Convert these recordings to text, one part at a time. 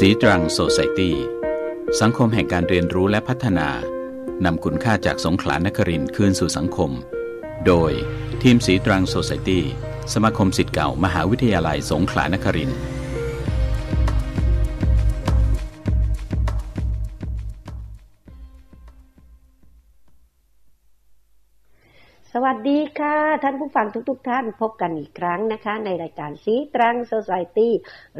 สีตรังโซไซตี้สังคมแห่งการเรียนรู้และพัฒนานำคุณค่าจากสงขลานครินคืนสู่สังคม โดยทีมสีตรังโซไซตี้สมาคมสิทธิ์เก่า มหาวิทยาลัยสงขลานครินทร์ ท่านผู้ฟังทุกๆทท่านพบกันอีกครั้งนะคะ ในรายการซีตรังโซซายตี้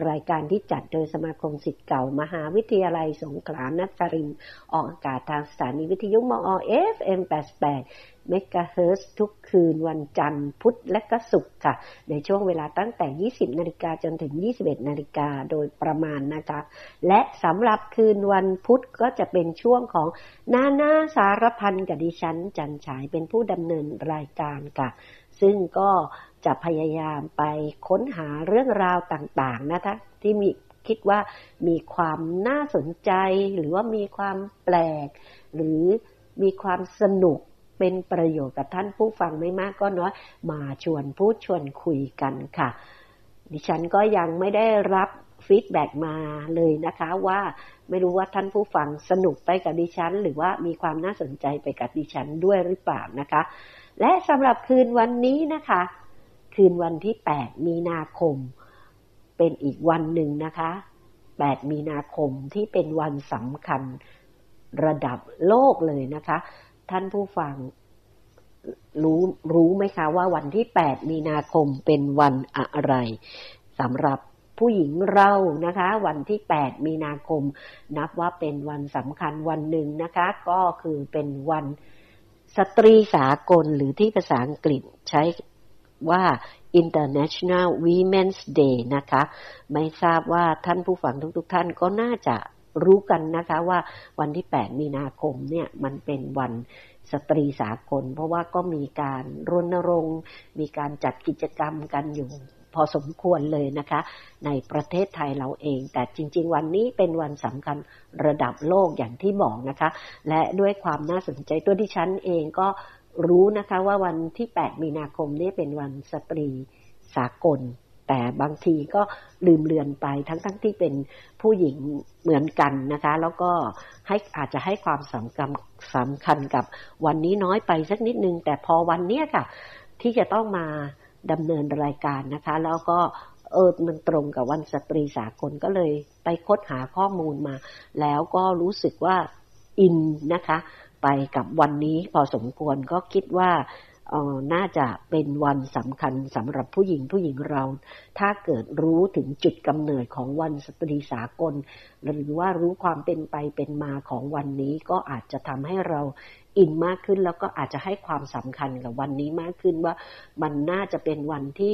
รายการที่จัดโดยสมาคมศิษย์เก่ามหาวิทยาลัยสงขลานครินทร์ออกอากาศทางสถานีวิทยุม.อ. FM แปดแปด เมกะเฮิรตซ์ทุกคืนวันจันทร์พุธและก็ศุกร์ค่ะ ในช่วงเวลาตั้งแต่ 20 นาฬิกาจนถึง 21 นาฬิกาโดยประมาณนะคะ และสำหรับคืนวันพุธก็จะเป็นช่วงของนานาสารพันกับดิฉัน จันฉายเป็นผู้ดำเนินรายการค่ะ ซึ่งก็จะพยายามไปค้นหาเรื่องราวต่างๆนะคะที่มีคิดว่ามีความน่าสนใจหรือว่ามีความแปลก หรือมีความสนุก เป็นประโยชน์กับท่านผู้ฟังไม่มากก็น้อยมาชวนพูดชวนคุยกันค่ะ ดิฉันก็ยังไม่ได้รับฟีดแบ็มาเลยนะคะว่าไม่รู้ว่าท่านผู้ฟังสนุกไปกับดิฉัน หรือว่ามีความน่าสนใจไปกับดิฉันด้วยหรือเปล่านะคะ และสำหรับคืนวันนี้นะคะ คืนวันที่ 8 มีนาคม เป็นอีกวันหนึ่งนะคะ 8 มีนาคมที่เป็นวันสำคัญระดับโลกเลยนะคะ ท่านผู้ฟัง รู้รู้ไหมคะว่าวันที่ 8 มีนาคมเป็นวันอะไรสำหรับผู้หญิงเรานะคะ วันที่ 8 มีนาคม นับว่าเป็นวันสำคัญวันหนึ่งนะคะ ก็คือเป็นวันสตรีสากลหรือที่ภาษาอังกฤษใช้ว่า International Women's Day นะคะ ไม่ทราบว่าท่านผู้ฟังทุกๆทท่านก็น่าจะ รู้กันนะคะว่าวันที่ 8 มีนาคมเนี่ยมันเป็นวันสตรีสากล เพราะว่าก็มีการรณรงค์มีการจัดกิจกรรมกันอยู่พอสมควรเลยนะคะ ในประเทศไทยเราเอง แต่จริง ๆ วันนี้เป็นวันสำคัญระดับโลกอย่างที่บอกนะคะ และด้วยความน่าสนใจตัวที่ฉันเองก็รู้นะคะว่าวันที่ 8 มีนาคมนี้เป็นวันสตรีสากล แต่บางทีก็ลืมเลือนไปทั้งทั้งที่เป็นผู้หญิงเหมือนกันนะคะ แล้วก็ให้อาจจะให้ความสำคัญสำคัญกับวันนี้น้อยไปสักนิดนึง แต่พอวันเนี้ยค่ะ ที่จะต้องมาดำเนินรายการนะคะ แล้วก็เออมันตรงกับวันสตรีสากลก็เลยไปค้นหาข้อมูลมา แล้วก็รู้สึกว่าอินนะคะ ไปกับวันนี้พอสมควรก็คิดว่า น่าจะเป็นวันสำคัญสำหรับผู้หญิงผู้หญิงเรา ถ้าเกิดรู้ถึงจุดกำเนิดของวันสตรีสากล หรือว่ารู้ความเป็นไปเป็นมาของวันนี้ก็อาจจะทำให้เราอินมากขึ้นแล้วก็อาจจะให้ความสำคัญกับวันนี้มากขึ้นว่ามันน่าจะเป็นวันที่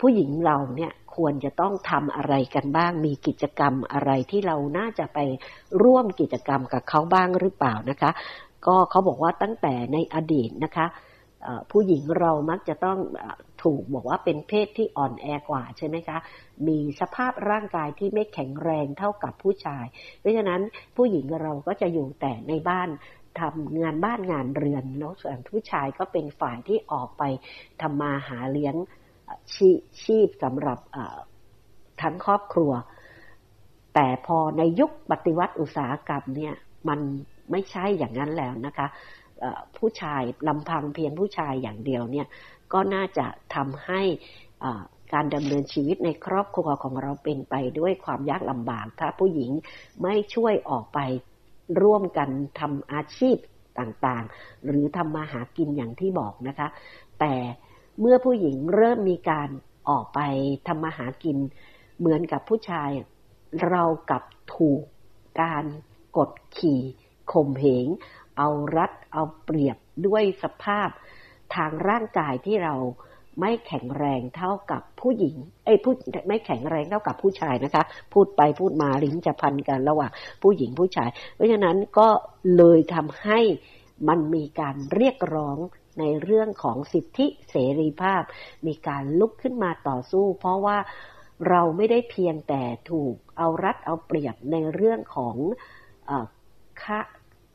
ผู้หญิงเราเนี่ยควรจะต้องทำอะไรกันบ้าง มีกิจกรรมอะไรที่เราน่าจะไปร่วมกิจกรรมกับเขาบ้างหรือเปล่านะคะ ก็เขาบอกว่าตั้งแต่ในอดีตนะคะ ผู้หญิงเรามักจะต้องถูกบอกว่าเป็นเพศที่อ่อนแอกว่าใช่ไหมคะ มีสภาพร่างกายที่ไม่แข็งแรงเท่ากับผู้ชาย เพราะฉะนั้นผู้หญิงเราก็จะอยู่แต่ในบ้านทำงานบ้านงานเรือนแล้วส่วนผู้ชายก็เป็นฝ่ายที่ออกไปทำมาหาเลี้ยงชชีพสำหรับทั้งครอบครัว แต่พอในยุคปฏิวัติอุตสาหกรรมเนี่ยมันไม่ใช่อย่างนั้นแล้วนะคะ ผู้ชายลำพังเพียงผู้ชายอย่างเดียวเนี่ยก็น่าจะทำให้การดำเนินชีวิตในครอบครัวของเราเป็นไปด้วยความยากลำบาก ถ้าผู้หญิงไม่ช่วยออกไปร่วมกันทำอาชีพต่างๆ หรือทำมาหากินอย่างที่บอกนะคะ แต่เมื่อผู้หญิงเริ่มมีการออกไปทำมาหากินเหมือนกับผู้ชาย เรากับถูกการกดขี่ข่มเหง เอารัดเอาเปรียบด้วยสภาพทางร่างกายที่เราไม่แข็งแรงเท่ากับผู้หญิง เอ้ยผู้ไม่แข็งแรงเท่ากับผู้ชายนะคะ พูดไปพูดมาลิ้นจะพันกันระหว่างผู้หญิงผู้ชาย เพราะฉะนั้นก็เลยทำให้มันมีการเรียกร้องในเรื่องของสิทธิเสรีภาพ มีการลุกขึ้นมาต่อสู้ เพราะว่าเราไม่ได้เพียงแต่ถูกเอารัดเอาเปรียบในเรื่องของค่า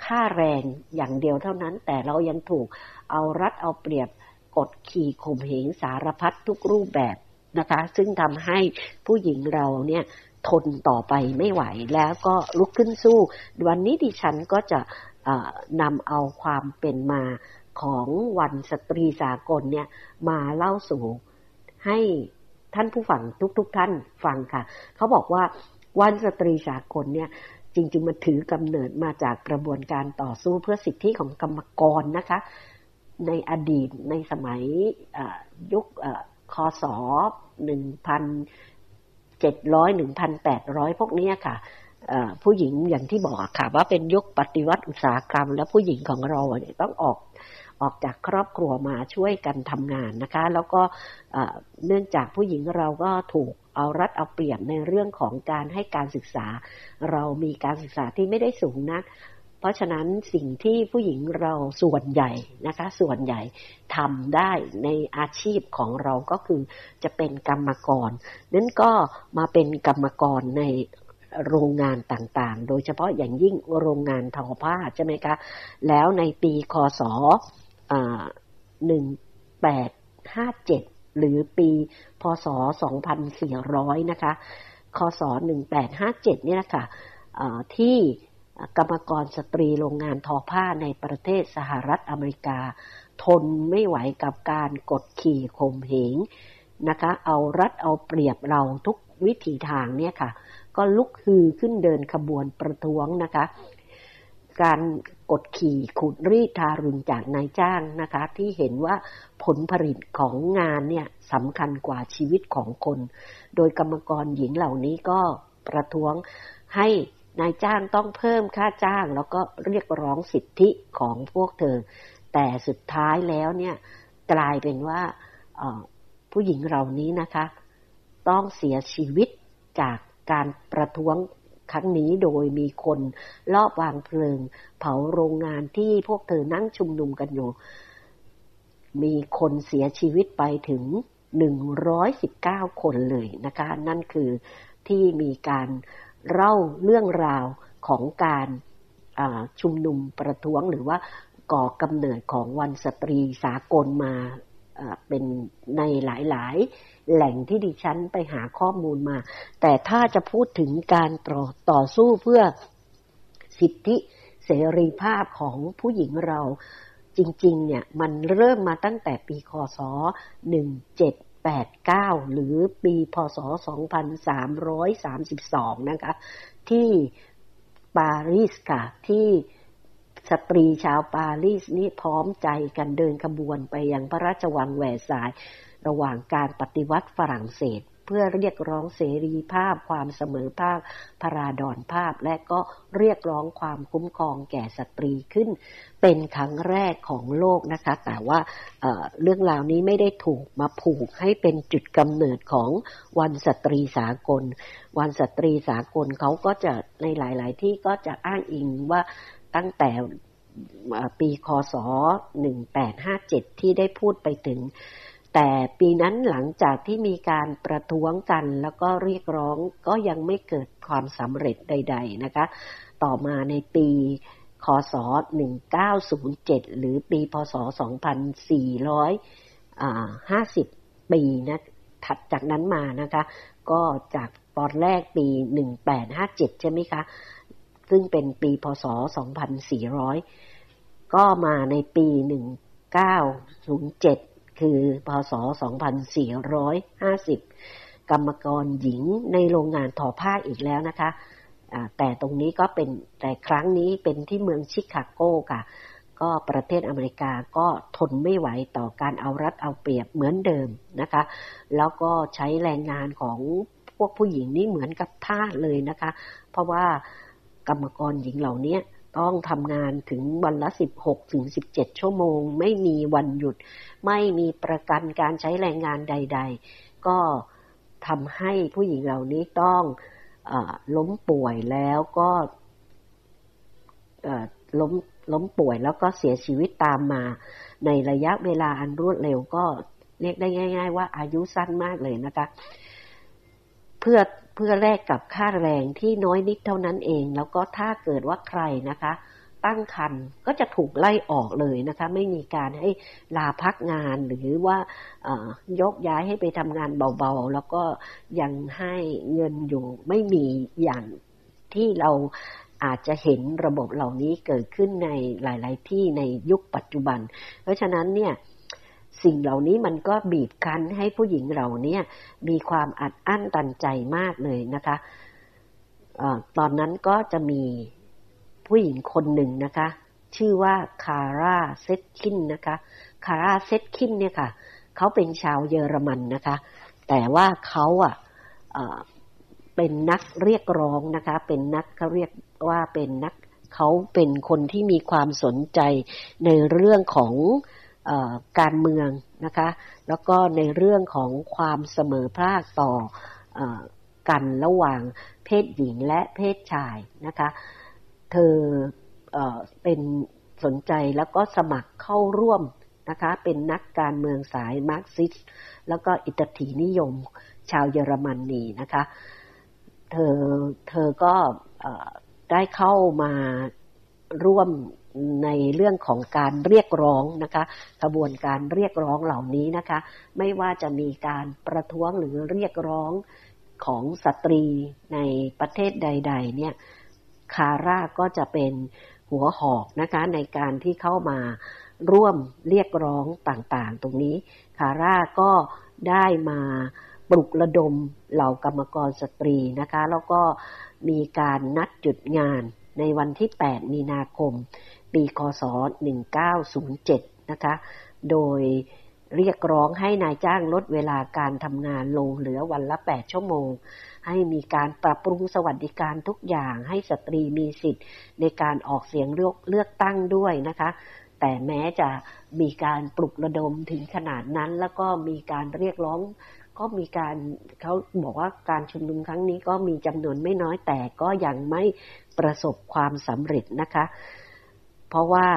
ค่าแรงอย่างเดียวเท่านั้น แต่เรายังถูกเอารัดเอาเปรียบกดขี่ข่มเหงสารพัดทุกรูปแบบนะคะ ซึ่งทำให้ผู้หญิงเราเนี่ยทนต่อไปไม่ไหวแล้วก็ลุกขึ้นสู้ วันนี้ดิฉันก็จะนำเอาความเป็นมาของวันสตรีสากลเนี่ยมาเล่าสู่ให้ท่านผู้ฟังทุกๆทท่านฟังค่ะ เขาบอกว่าวันสตรีสากลเนี่ย จริง ๆ มันถือกำเนิดมาจากกระบวนการต่อสู้เพื่อสิทธิของกรรมกรนะคะ ในอดีตในสมัยยุคคศหนึ่งพันเจ็ดร้อยหนึ่งพันแปดร้อยพวกนี้ค่ะผู้หญิงอย่างที่บอกค่ะ ว่าเป็นยุคปฏิวัติอุตสาหกรรม แล้วผู้หญิงของเราเนี่ยต้องออกออกจากครอบครัวมาช่วยกันทำงานนะคะ แล้วก็เนื่องจากผู้หญิงเราก็ถูก เอารัดเอาเปรียบในเรื่องของการให้การศึกษา เรามีการศึกษาที่ไม่ได้สูงนักเพราะฉะนั้นสิ่งที่ผู้หญิงเราส่วนใหญ่นะคะ ส่วนใหญ่ทำได้ในอาชีพของเราก็คือจะเป็นกรรมกร นั้นก็มาเป็นกรรมกรในโรงงานต่างๆ โดยเฉพาะอย่างยิ่งโรงงานทอผ้าใช่ไหมคะ แล้วในปีคศหนึ่งแปดห้าเจ็ดหรือปี พศสองพันะคะ คศหนึ่แห้าเจ็ดนี่นะคะที่กรรมกรสตรีโรงงานทอผ้าในประเทศสหรัฐอเมริกา ทนไม่ไหวกับการกดขี่ข่มเหงนะคะ เอารัดเอาเปรียบเราทุกวิถีทางเนี่ยค่ะ ก็ลุกฮือขึ้นเดินขบวนประท้วงนะคะ การกดขี่ขุดรีดทารุณจากนายจ้างนะคะ ที่เห็นว่าผลผลิตของงานเนี่ยสำคัญกว่าชีวิตของคน โดยกรรมกรหญิงเหล่านี้ก็ประท้วงให้นายจ้างต้องเพิ่มค่าจ้าง แล้วก็เรียกร้องสิทธิของพวกเธอ แต่สุดท้ายแล้วเนี่ยกลายเป็นว่าผู้หญิงเหล่านี้นะคะ ต้องเสียชีวิตจากการประท้วง ครั้งนี้โดยมีคนลอบวางเพลิง เผาโรงงานที่พวกเธอนั่งชุมนุมกันอยู่ มีคนเสียชีวิตไปถึง 119 คนเลยนะคะ นั่นคือที่มีการเล่าเรื่องราวของการชุมนุมประท้วงหรือว่าก่อกำเนิดของวันสตรีสากลมา เป็นในหลายๆ แหล่งที่ดิฉันไปหาข้อมูลมา แต่ถ้าจะพูดถึงการต่อต่อสู้เพื่อสิทธิเสรีภาพของผู้หญิงเราจริง ๆ เนี่ยมันเริ่มมาตั้งแต่ปีคศ 1789 หรือปีพศ 2332 นะคะ ที่ปารีสค่ะที่ สตรีชาวปารีสนี่พร้อมใจกันเดินขบวนไปยังพระราชวังแวร์ซาย ระหว่างการปฏิวัติฝรั่งเศส เพื่อเรียกร้องเสรีภาพความเสมอภาคพราดอนภาพและก็เรียกร้องความคุ้มครองแก่สตรีขึ้น เป็นครั้งแรกของโลกนะคะ แต่ว่าเเรื่องราวนี้ไม่ได้ถูกมาผูกให้เป็นจุดกำเนิดของวันสตรีสากล วันสตรีสากลเขาก็จะในหลาย ๆ ที่ก็จะอ้างอิงว่า ตั้งแต่ปีคศ 1857 ที่ได้พูดไปถึง แต่ปีนั้นหลังจากที่มีการประท้วงกันแล้วก็เรียกร้องก็ยังไม่เกิดความสำเร็จใด ๆนะคะ ต่อมาในปีคศ 1907 หรือปีพศ 2450 ปีนะถัดจากนั้นมานะคะ ก็จากตอนแรกปี 1857 ใช่ไหมคะ ซึ่งเป็นปีพศ 2400 ก็มาในปี 1907 คือพศ 2450 กรรมกรหญิงในโรงงานทอผ้าอีกแล้วนะคะแต่ตรงนี้ก็เป็นแต่ครั้งนี้เป็นที่เมืองชิคาโกค่ะ ก็ประเทศอเมริกาก็ทนไม่ไหวต่อการเอารัดเอาเปรียบเหมือนเดิมนะคะ แล้วก็ใช้แรงงานของพวกผู้หญิงนี่เหมือนกับทาสเลยนะคะ เพราะว่า รรมกรหญิงเหล่านี้ต้องทำงานถึงวันละ 16 ถึง 17 ชั่วโมง ไม่มีวันหยุด ไม่มีประกันการใช้แรงงานใด ๆ ก็ทำให้ผู้หญิงเหล่านี้ต้องอล้มป่วยแล้วก็ล้มล้มป่วยแล้วก็เสียชีวิตตามมา ในระยะเวลาอันรวดเร็วก็เรียกได้ง่าย ๆ ว่าอายุสั้นมากเลยนะคะ เพื่อ พื่อแลกกับค่าแรงที่น้อยนิดเท่านั้นเอง แล้วก็ถ้าเกิดว่าใครนะคะ ตั้งครรภ์ก็จะถูกไล่ออกเลยนะคะ ไม่มีการให้ลาพักงานหรือว่ายกย้ายให้ไปทำงานเบาๆ แล้วก็ยังให้เงินอยู่ไม่มีอย่างที่เราอาจจะเห็นระบบเหล่านี้เกิดขึ้นในหลาย ๆ ที่ในยุคปัจจุบัน เพราะฉะนั้นเนี่ย สิ่งเหล่านี้มันก็บีบคั้นให้ผู้หญิงเราเนี่ยมีความอัดอั้นตันใจมากเลยนะคะอตอนนั้นก็จะมีผู้หญิงคนหนึ่งนะคะ ชื่อว่าคาร่าเซตคินนะคะคาร่าเซตคินเนี่ยค่ะเขาเป็นชาวเยอรมันนะคะ แต่ว่าเขาอะเป็นนักเรียกร้องนะคะ เป็นนักเขาเรียกว่าเป็นนักเขาเป็นคนที่มีความสนใจในเรื่องของ การเมืองนะคะ แล้วก็ในเรื่องของความเสมอภาคต่ออกันระหว่างเพศหญิงและเพศชายนะคะ เธอเอเป็นสนใจแล้วก็สมัครเข้าร่วมนะคะ เป็นนักการเมืองสายมาร์กซิสต์แล้วก็สตรีนิยมชาวเยอรมนีนะคะ เธอเธอก็ได้เข้ามา ร่วมในเรื่องของการเรียกร้องนะคะกระบวนการเรียกร้องเหล่านี้นะคะ ไม่ว่าจะมีการประท้วงหรือเรียกร้องของสตรีในประเทศใด ๆ เนี่ยคาร่าก็จะเป็นหัวหอกนะคะในการที่เข้ามาร่วมเรียกร้องต่างๆ ตรงนี้คาร่าก็ได้มาปลุกระดมเหล่ากรรมกรสตรีนะคะ แล้วก็มีการนัดจุดงาน ในวันที่ 8 มีนาคม ปีคศ 1907 นะคะ โดยเรียกร้องให้นายจ้างลดเวลาการทำงานลงเหลือวันละ 8 ชั่วโมง ให้มีการปรับปรุงสวัสดิการทุกอย่างให้สตรีมีสิทธิ์ ในการออกเสียงเลือกเลือกตั้งด้วยนะคะ แต่แม้จะมีการปลุกระดมถึงขนาดนั้น แล้วก็มีการเรียกร้อง ก็มีการเขาบอกว่าการชุมนุมครั้งนี้ก็มีจำนวนไม่น้อยแต่ก็ยังไม่ประสบความสำเร็จนะคะ เพราะว่า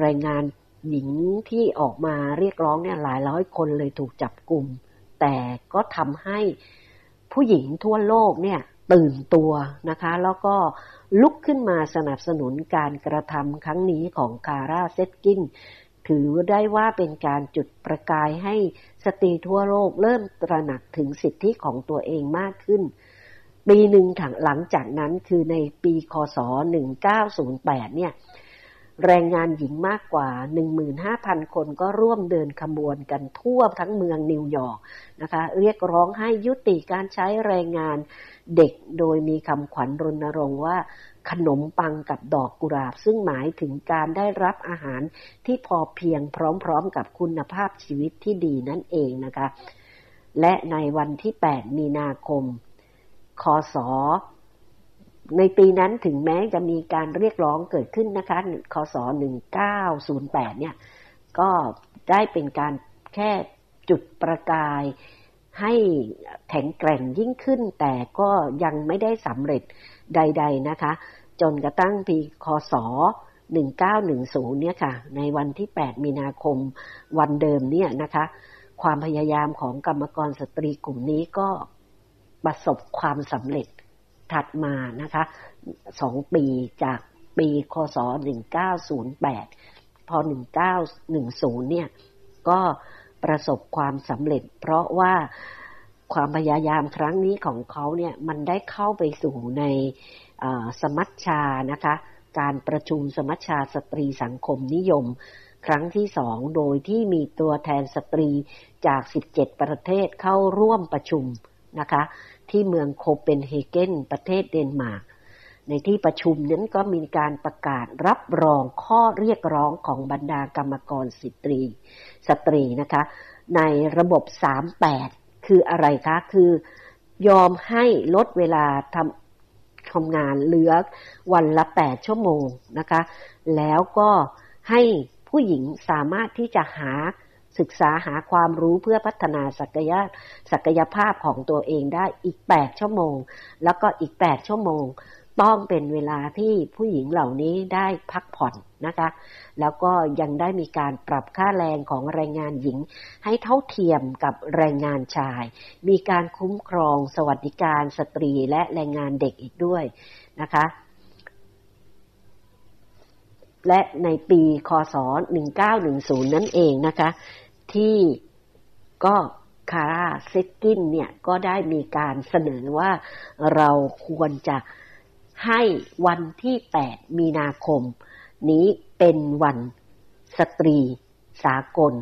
แรงงานหญิงที่ออกมาเรียกร้องเนี่ยหลายร้อยคนเลยถูกจับกลุ่ม แต่ก็ทำให้ผู้หญิงทั่วโลกเนี่ยตื่นตัวนะคะ แล้วก็ลุกขึ้นมาสนับสนุนการกระทำครั้งนี้ของคาร่าเซตกิน ถือได้ว่าเป็นการจุดประกายให้ สตรีทั่วโลกเริ่มตระหนักถึงสิทธิของตัวเองมากขึ้น ปีหนึ่งหลังจากนั้นคือในปีคศ 1908 เนี่ย แรงงานหญิงมากกว่า 15,000 คนก็ร่วมเดินขบวนกันทั่วทั้งเมืองนิวยอร์กนะคะ เรียกร้องให้ยุติการใช้แรงงานเด็กโดยมีคำขวัญรณรงค์ว่า ขนมปังกับดอกกุหลาบ ซึ่งหมายถึงการได้รับอาหารที่พอเพียงพร้อมๆกับคุณภาพชีวิตที่ดีนั่นเองนะคะ และในวันที่ 8 มีนาคม คศในปีนั้นถึงแม้จะมีการเรียกร้องเกิดขึ้นนะคะ คศ 1908 เนี่ย ก็ได้เป็นการแค่จุดประกายให้แข็งแกร่งยิ่งขึ้น แต่ก็ยังไม่ได้สำเร็จ ใด ๆนะคะ จนกระทั่งปีคศ1910เนี่ยค่ะ ในวันที่ 8 มีนาคมวันเดิมเนี่ยนะคะ ความพยายามของกรรมกรสตรีกลุ่มนี้ก็ประสบความสำเร็จถัดมานะคะสองปีจากปีคศ 1908 พอ 1910 เนี่ย ก็ประสบความสำเร็จ เพราะว่า ความพยายามครั้งนี้ของเขาเนี่ยมันได้เข้าไปสู่ในสมัชชานะคะ การประชุมสมัชชาสตรีสังคมนิยม ครั้งที่สองโดยที่มีตัวแทนสตรีจาก 17 ประเทศเข้าร่วมประชุมนะคะ ที่เมืองโคเปนเฮเกนประเทศเดนมาร์กในที่ประชุมนั้นก็มีการประกาศรับรองข้อเรียกร้องของบรรดากรรมกรสตรี สตรีนะคะ ในระบบ 38 คืออะไรคะ คือยอมให้ลดเวลาทำทำงานเหลือวันละแปดชั่วโมงนะคะ แล้วก็ให้ผู้หญิงสามารถที่จะหาศึกษาหาความรู้เพื่อพัฒนาศักยศักยภาพของตัวเองได้อีกแปดชั่วโมง แล้วก็อีกแปดชั่วโมง ต้องเป็นเวลาที่ผู้หญิงเหล่านี้ได้พักผ่อนนะคะ แล้วก็ยังได้มีการปรับค่าแรงของแรงงานหญิง ให้เท่าเทียมกับแรงงานชาย มีการคุ้มครองสวัสดิการสตรีและแรงงานเด็กอีกด้วยนะคะ และในปีคศ 1910 นั่นเองนะคะ ที่ก็คาร่าเซกินเนี่ยก็ได้มีการเสนอว่าเราควรจะ ให้วันที่ 8 มีนาคม นี้เป็นวันสตรีสากล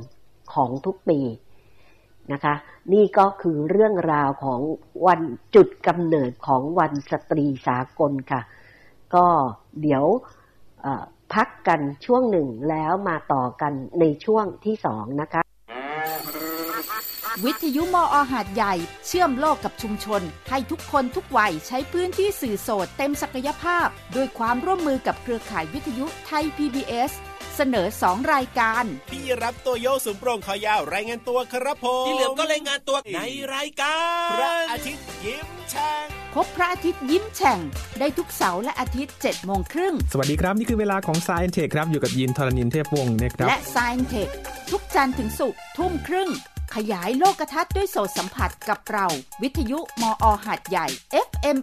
ของทุกปีนะคะ นี่ก็คือเรื่องราวของวันจุดกำเนิดของวันสตรีสากลค่ะ ก็เดี๋ยวพักกันช่วงหนึ่งแล้วมาต่อกันในช่วงที่สองนะคะ วิทยุมออหาดใหญ่ เชื่อมโลกกับชุมชน ให้ทุกคนทุกวัยใช้พื้นที่สื่อโสดเต็มศักยภาพ ด้วยความร่วมมือกับเครือข่ายวิทยุไทย PBS เสนอสองรายการ พี่รับตัวโยสูงโปร่งคอยาวรายงานตัวครับผมพี่เหลือมก็รายงานตัวในรายการพระอาทิตย์ยิ้มแฉ่งพบพระอาทิตย์ยิ้มแฉ่ง ได้ทุกเสาร์และอาทิตย์7โมงครึ่งสวัสดีครับ นี่คือเวลาของ s ายเทคครับอยู่กับยินทรณินเทพวงศ์นะครับและ s ายเทคทุกจันทร์ถึงศุกร์ทุ่มครึ่ง ขยายโลกทัศน์ด้วยโสตสัมผัสกับเรา วิทยุมออหัดใหญ่ FM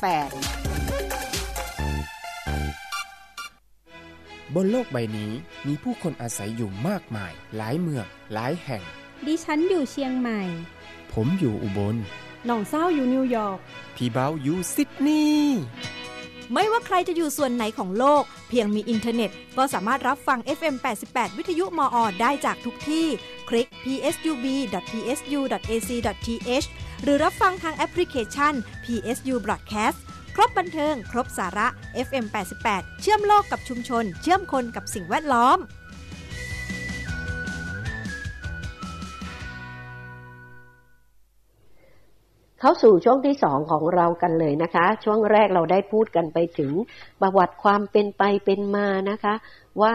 88 บนโลกใบนี้มีผู้คนอาศัยอยู่มากมาย หลายเมือง หลายแห่ง ดิฉันอยู่เชียงใหม่ ผมอยู่อุบล หน่องเศร้าอยู่นิวยอร์ก พี่เบาอยู่ซิดนีย์ ไม่ว่าใครจะอยู่ส่วนไหนของโลก เพียงมีอินเทอร์เน็ต ก็สามารถรับฟัง FM 88 วิทยุมออได้จากทุกที่ คลิก psub.psu.ac.th หรือรับฟังทางแอปพลิเคชัน PSU Broadcast ครบบันเทิง ครบสาระ FM 88 เชื่อมโลกกับชุมชน เชื่อมคนกับสิ่งแวดล้อม เข้าสู่ช่วงที่สองของเรากันเลยนะคะ ช่วงแรกเราได้พูดกันไปถึงประวัติความเป็นไปเป็นมานะคะ ว่า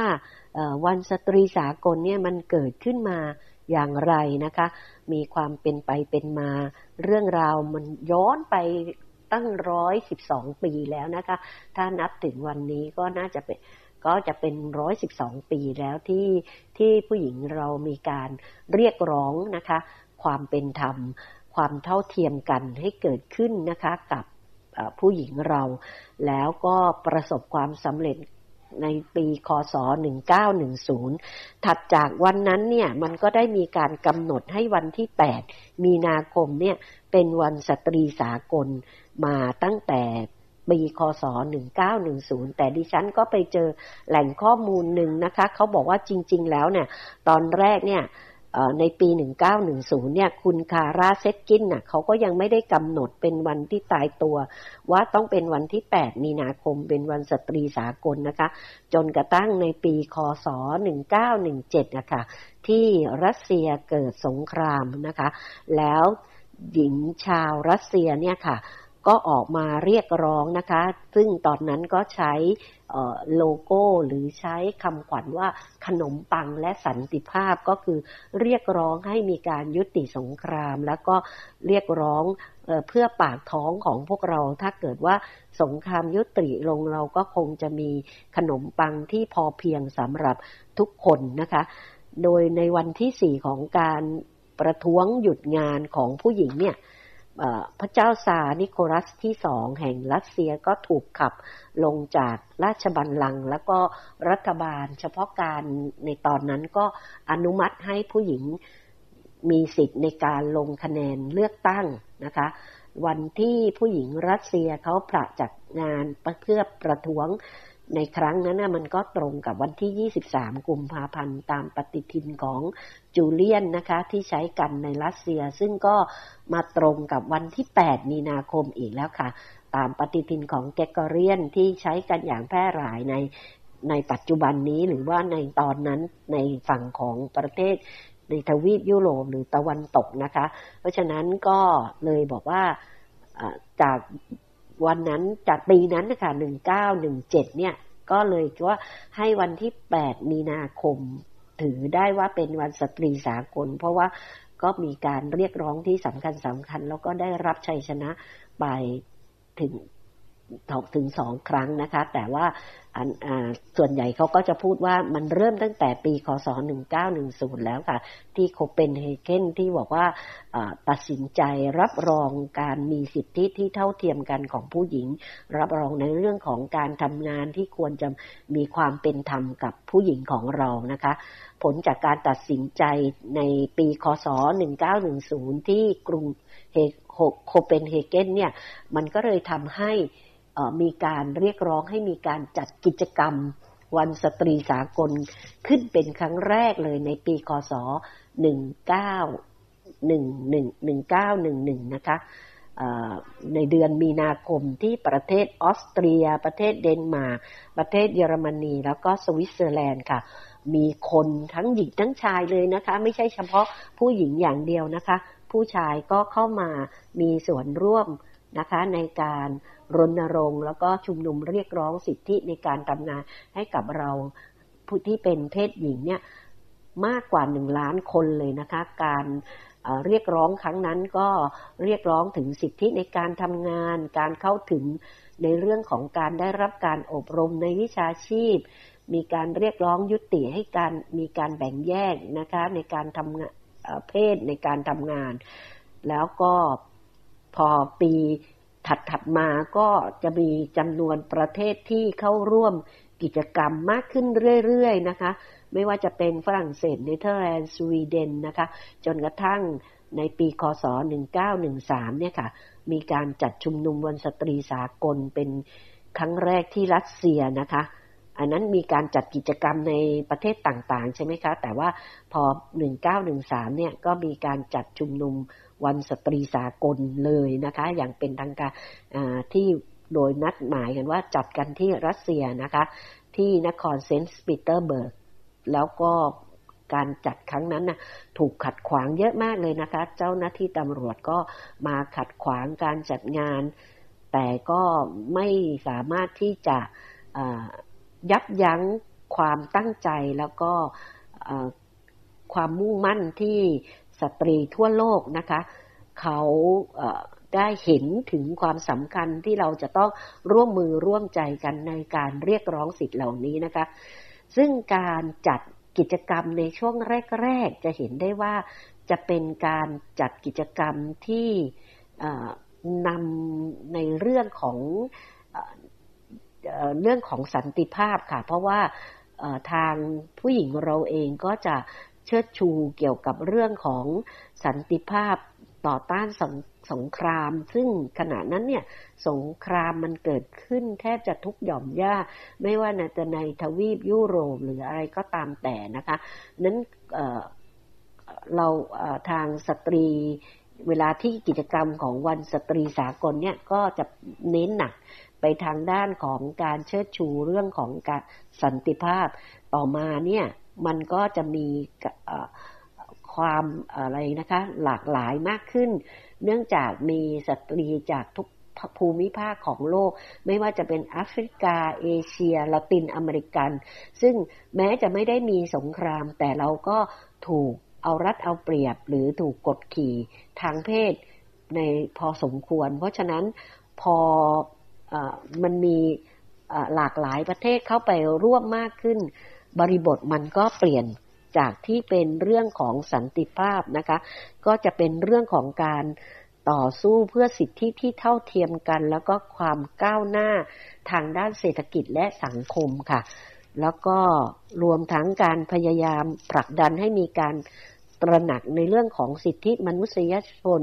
วันสตรีสากลเนี่ยมันเกิดขึ้นมาอย่างไรนะคะ มีความเป็นไปเป็นมา เรื่องราวมันย้อนไปตั้งร้อยสิบสองปีแล้วนะคะ ถ้านับถึงวันนี้ก็น่าจะเป็นก็จะเป็นร้อยสิบสองปีแล้วที่ที่ผู้หญิงเรามีการเรียกร้องนะคะ ความเป็นธรรม ความเท่าเทียมกันให้เกิดขึ้นนะคะกับผู้หญิงเรา แล้วก็ประสบความสำเร็จในปีคศ 1910 ถัดจากวันนั้นเนี่ยมันก็ได้มีการกำหนดให้วันที่ 8 มีนาคมเนี่ยเป็นวันสตรีสากลมาตั้งแต่ปีคศ 1910 แต่ดิฉันก็ไปเจอแหล่งข้อมูลหนึ่งนะคะ เขาบอกว่าจริง ๆ แล้วเนี่ยตอนแรกเนี่ย ในปี 1910 เนี่ย คุณคาราเซตกินน่ะเขาก็ยังไม่ได้กำหนดเป็นวันที่ตายตัว ว่าต้องเป็นวันที่ 8 มีนาคมเป็นวันสตรีสากลนะคะ จนกระทั่งในปี คศ 1917 นะคะที่รัสเซียเกิดสงครามนะคะ แล้วหญิงชาวรัสเซียเนี่ยค่ะ ก็ออกมาเรียกร้องนะคะ ซึ่งตอนนั้นก็ใช้โลโก้หรือใช้คำขวัญว่าขนมปังและสันติภาพก็คือเรียกร้องให้มีการยุติสงคราม แล้วก็เรียกร้องเพื่อปากท้องของพวกเรา ถ้าเกิดว่าสงครามยุติลงเราก็คงจะมีขนมปังที่พอเพียงสำหรับทุกคนนะคะ โดยในวันที่สี่ของการประท้วงหยุดงานของผู้หญิงเนี่ย พระเจ้าซานิโคลัสที่สองแห่งรัสเซียก็ถูกขับลงจากราชบัลลังก์แล้วก็รัฐบาลเฉพาะการในตอนนั้นก็อนุมัติให้ผู้หญิงมีสิทธิ์ในการลงคะแนนเลือกตั้งนะคะ วันที่ผู้หญิงรัสเซียเขาประจัดงานเพื่อประท้วง ในครั้งนั้นนะมันก็ตรงกับวันที่ 23 กุมภาพันธ์ตามปฏิทินของจูเลียนนะคะ ที่ใช้กันในรัสเซีย ซึ่งก็มาตรงกับวันที่ 8 มีนาคมอีกแล้วค่ะ ตามปฏิทินของเกกอเรียนที่ใช้กันอย่างแพร่หลายในในปัจจุบันนี้หรือว่าในตอนนั้นในฝั่งของประเทศในทวีปยุโรปหรือตะวันตกนะคะ เพราะฉะนั้นก็เลยบอกว่าจาก วันนั้นจากปีนั้นนะคะหนึ่งเก้าหนึ่งเจ็ดเนี่ย ก็เลยว่าให้วันที่แปดมีนาคม ถือได้ว่าเป็นวันสตรีสากล เพราะว่าก็มีการเรียกร้องที่สำคัญสำคัญ แล้วก็ได้รับชัยชนะไปถึง ถึงสองครั้งนะคะ แต่ว่าส่วนใหญ่เขาก็จะพูดว่ามันเริ่มตั้งแต่ปีคศ 1910 แล้วค่ะ ที่โคเปนเฮเกนที่บอกว่าตัดสินใจรับรองการมีสิทธิที่เท่าเทียมกันของผู้หญิง รับรองในเรื่องของการทำงานที่ควรจะมีความเป็นธรรมกับผู้หญิงของเรานะคะ ผลจากการตัดสินใจในปีคศ 1910 ที่กรุงโคเปนเฮเกนเนี่ยมันก็เลยทำให้ มีการเรียกร้องให้มีการจัดกิจกรรม วันสตรีสากลขึ้นเป็นครั้งแรกเลยในปีคศ 1911 นะคะในเดือนมีนาคมที่ประเทศออสเตรีย ประเทศเดนมาร์กประเทศเยอรมนี แล้วก็สวิตเซอร์แลนด์ค่ะ มีคนทั้งหญิงทั้งชายเลยนะคะ ไม่ใช่เฉพาะผู้หญิงอย่างเดียวนะคะ ผู้ชายก็เข้ามามีส่วนร่วมนะคะในการ รณรงค์แล้วก็ชุมนุมเรียกร้องสิทธิในการทำงานให้กับเราผู้ที่เป็นเพศหญิงเนี่ยมากกว่าหนึ่งล้านคนเลยนะคะ การเรียกร้องครั้งนั้นก็เรียกร้องถึงสิทธิในการทำงาน การเข้าถึงในเรื่องของการได้รับการอบรมในวิชาชีพ มีการเรียกร้องยุติให้การมีการแบ่งแยกนะคะในการทำเพศในการทำงาน แล้วก็พอปี ถัดถัดมาก็จะมีจำนวนประเทศที่เข้าร่วมกิจกรรมมากขึ้นเรื่อยๆนะคะ ไม่ว่าจะเป็นฝรั่งเศสเนเธอร์แลนด์สวีเดนนะคะ จนกระทั่งในปีคศ 1913 เนี่ยค่ะ มีการจัดชุมนุมวันสตรีสากลเป็นครั้งแรกที่รัสเซียนะคะ อันนั้นมีการจัดกิจกรรมในประเทศต่างๆ ใช่ไหมคะ แต่ว่าพอ 1913 เนี่ยก็มีการจัดชุมนุม วันสตรีสากลเลยนะคะ อย่างเป็นทางการที่โดยนัดหมายกันว่าจัดกันที่รัสเซียนะคะ ที่นครเซนต์ปีเตอร์สเบิร์ก แล้วก็การจัดครั้งนั้นนะถูกขัดขวางเยอะมากเลยนะคะ เจ้าหน้าที่ตำรวจก็มาขัดขวางการจัดงาน แต่ก็ไม่สามารถที่จะยับยั้งความตั้งใจแล้วก็ความมุ่งมั่นที่ สตรีทั่วโลกนะคะ เขาได้เห็นถึงความสำคัญที่เราจะต้องร่วมมือร่วมใจกันในการเรียกร้องสิทธิ์เหล่านี้นะคะ ซึ่งการจัดกิจกรรมในช่วงแรก ๆ จะเห็นได้ว่าจะเป็นการจัดกิจกรรมที่นำในเรื่องของเรื่องของสันติภาพค่ะ เพราะว่าทางผู้หญิงเราเองก็จะ เชิดชูเกี่ยวกับเรื่องของสันติภาพต่อต้านสงสงคราม ซึ่งขณะนั้นเนี่ยสงครามมันเกิดขึ้นแทบจะทุกหย่อมย่า ไม่ว่าจะในทวีปยุโรปหรืออะไรก็ตามแต่นะคะ นั้นเเราทางสตรีเวลาที่กิจกรรมของวันสตรีสากลเนี่ยก็จะเน้นหนักไปทางด้านของการเชิดชูเรื่องของการสันติภาพต่อมาเนี่ย มันก็จะมีความอะไรนะคะ หลากหลายมากขึ้น เนื่องจากมีสตรีจากทุกภูมิภาคของโลก ไม่ว่าจะเป็นแอฟริกา เอเชียละตินอเมริกัน ซึ่งแม้จะไม่ได้มีสงคราม แต่เราก็ถูกเอารัดเอาเปรียบ หรือถูกกดขี่ทางเพศในพอสมควร เพราะฉะนั้นพออมันมีหลากหลายประเทศเข้าไปร่วมมากขึ้น บริบทมันก็เปลี่ยนจากที่เป็นเรื่องของสันติภาพนะคะ ก็จะเป็นเรื่องของการต่อสู้เพื่อสิทธิที่เท่าเทียมกัน แล้วก็ความก้าวหน้าทางด้านเศรษฐกิจและสังคมค่ะ แล้วก็รวมทั้งการพยายามผลักดันให้มีการตระหนักในเรื่องของสิทธิมนุษยชน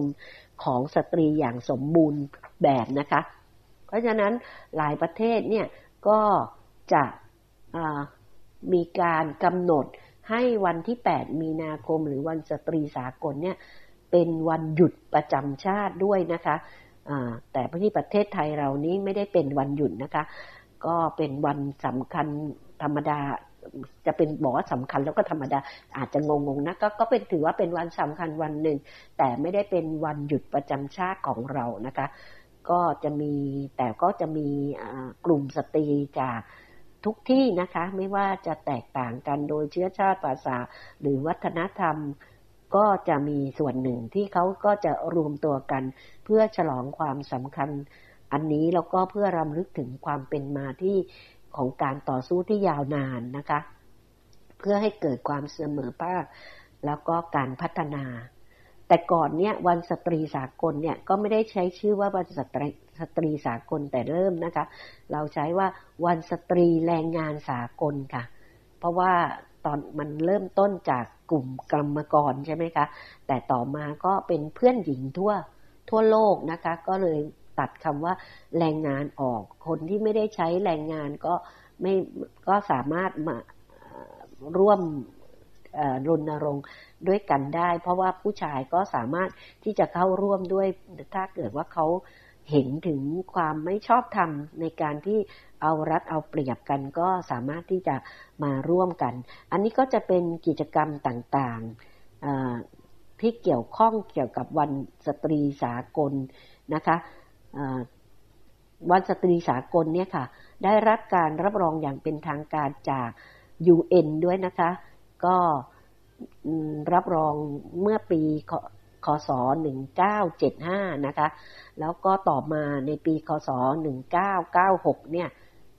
ของสตรีอย่างสมบูรณ์แบบนะคะ เพราะฉะนั้นหลายประเทศเนี่ยก็จะ มีการกำหนดให้วันที่ 8 มีนาคม หรือวันสตรีสากลเนี่ยเป็นวันหยุดประจำชาติด้วยนะคะแต่ที่ประเทศไทยเรานี้ไม่ได้เป็นวันหยุดนะคะ ก็เป็นวันสำคัญธรรมดาจะเป็นบอกว่าสำคัญแล้วก็ธรรมดาอาจจะงงๆนะกก็เป็นถือว่าเป็นวันสำคัญวันหนึ่ง แต่ไม่ได้เป็นวันหยุดประจำชาติของเรานะคะ ก็จะมีแต่ก็จะมีกลุ่มสตรีจาก ทุกที่นะคะ ไม่ว่าจะแตกต่างกันโดยเชื้อชาติภาษา หรือวัฒนธรรม ก็จะมีส่วนหนึ่งที่เขาก็จะรวมตัวกัน เพื่อฉลองความสำคัญ อันนี้แล้วก็เพื่อรำลึกถึงความเป็นมาที่ของการต่อสู้ที่ยาวนานนะคะ เพื่อให้เกิดความเสมอภาคแล้วก็การพัฒนาแต่ก่อนเนี่ยวันสตรีสากลเนี่ยก็ไม่ได้ใช้ชื่อว่าวันสตรี สตรีสากลแต่เริ่มนะคะ เราใช้ว่าวันสตรีแรงงานสากลค่ะ เพราะว่าตอนมันเริ่มต้นจากกลุ่มกรรมกรใช่ไหมคะ แต่ต่อมาก็เป็นเพื่อนหญิงทั่วทั่วโลกนะคะ ก็เลยตัดคำว่าแรงงานออก คนที่ไม่ได้ใช้แรงงานก็ไม่ก็สามารถมาร่วมรณรงค์ด้วยกันได้ เพราะว่าผู้ชายก็สามารถที่จะเข้าร่วมด้วยถ้าเกิดว่าเขา เห็นถึงความไม่ชอบธรรมในการที่เอารัดเอาเปรียบกันก็สามารถที่จะมาร่วมกัน อันนี้ก็จะเป็นกิจกรรมต่างๆที่เกี่ยวข้องเกี่ยวกับวันสตรีสากลนะคะวันสตรีสากลเนี่ยค่ะ ได้รับการรับรองอย่างเป็นทางการจาก UN ด้วยนะคะ ก็รับรองเมื่อปี คศ 1975 นะคะ แล้วก็ต่อมาในปีคศ 1996 เนี่ย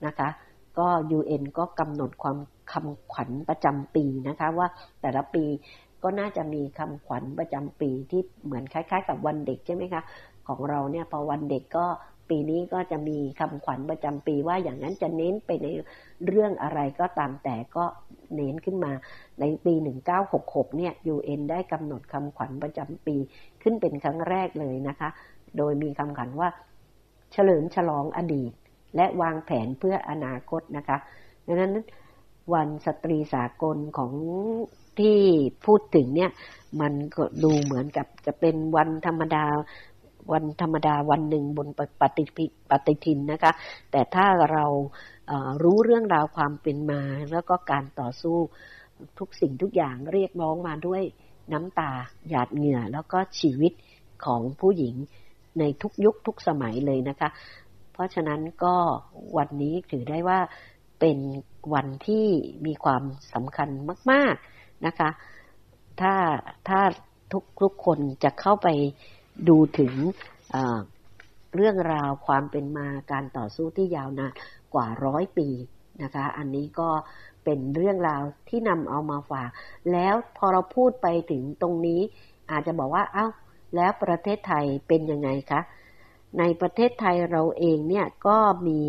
นะคะ ก็ UN ก็กำหนดความคำขวัญประจำปีนะคะว่าแต่ละปีก็น่าจะมีคำขวัญประจำปีที่เหมือนคล้าย ๆ กับวันเด็กใช่ไหมคะของเราเนี่ยพอวันเด็กก็ ปีนี้ก็จะมีคำขวัญประจำปีว่าอย่างนั้นจะเน้นไปในเรื่องอะไรก็ตามแต่ก็เน้นขึ้นมา ในปี 1966 เนี่ย UN ได้กำหนดคำขวัญประจำปีขึ้นเป็นครั้งแรกเลยนะคะ โดยมีคำขวัญว่าเฉลิมฉลองอดีต และวางแผนเพื่ออนาคตนะคะดังนั้นวันสตรีสากลของที่พูดถึงเนี่ย มันก็ดูเหมือนกับจะเป็นวันธรรมดา วันธรรมดาวันหนึ่งบนปฏิปฏทินนะคะ แต่ถ้าเรารู้เรื่องราวความเป็นมา แล้วก็การต่อสู้ทุกสิ่งทุกอย่างเรียกร้องมาด้วยน้ำตาหยาดเหงื่อ แล้วก็ชีวิตของผู้หญิงในทุกยุคทุกสมัยเลยนะคะ เพราะฉะนั้นก็วันนี้ถือได้ว่าเป็นวันที่มีความสำคัญมาก ๆนะคะ ถ้าถ้าทุกทุกคนจะเข้าไป ดูถึงเรื่องราวความเป็นมาการต่อสู้ที่ยาวนานกว่าร้อยปีนะคะ อันนี้ก็เป็นเรื่องราวที่นำเอามาฝาก แล้วพอเราพูดไปถึงตรงนี้ อาจจะบอกว่า เอา้า แล้วประเทศไทยเป็นยังไงคะ ในประเทศไทยเราเองเนี่ยก็มี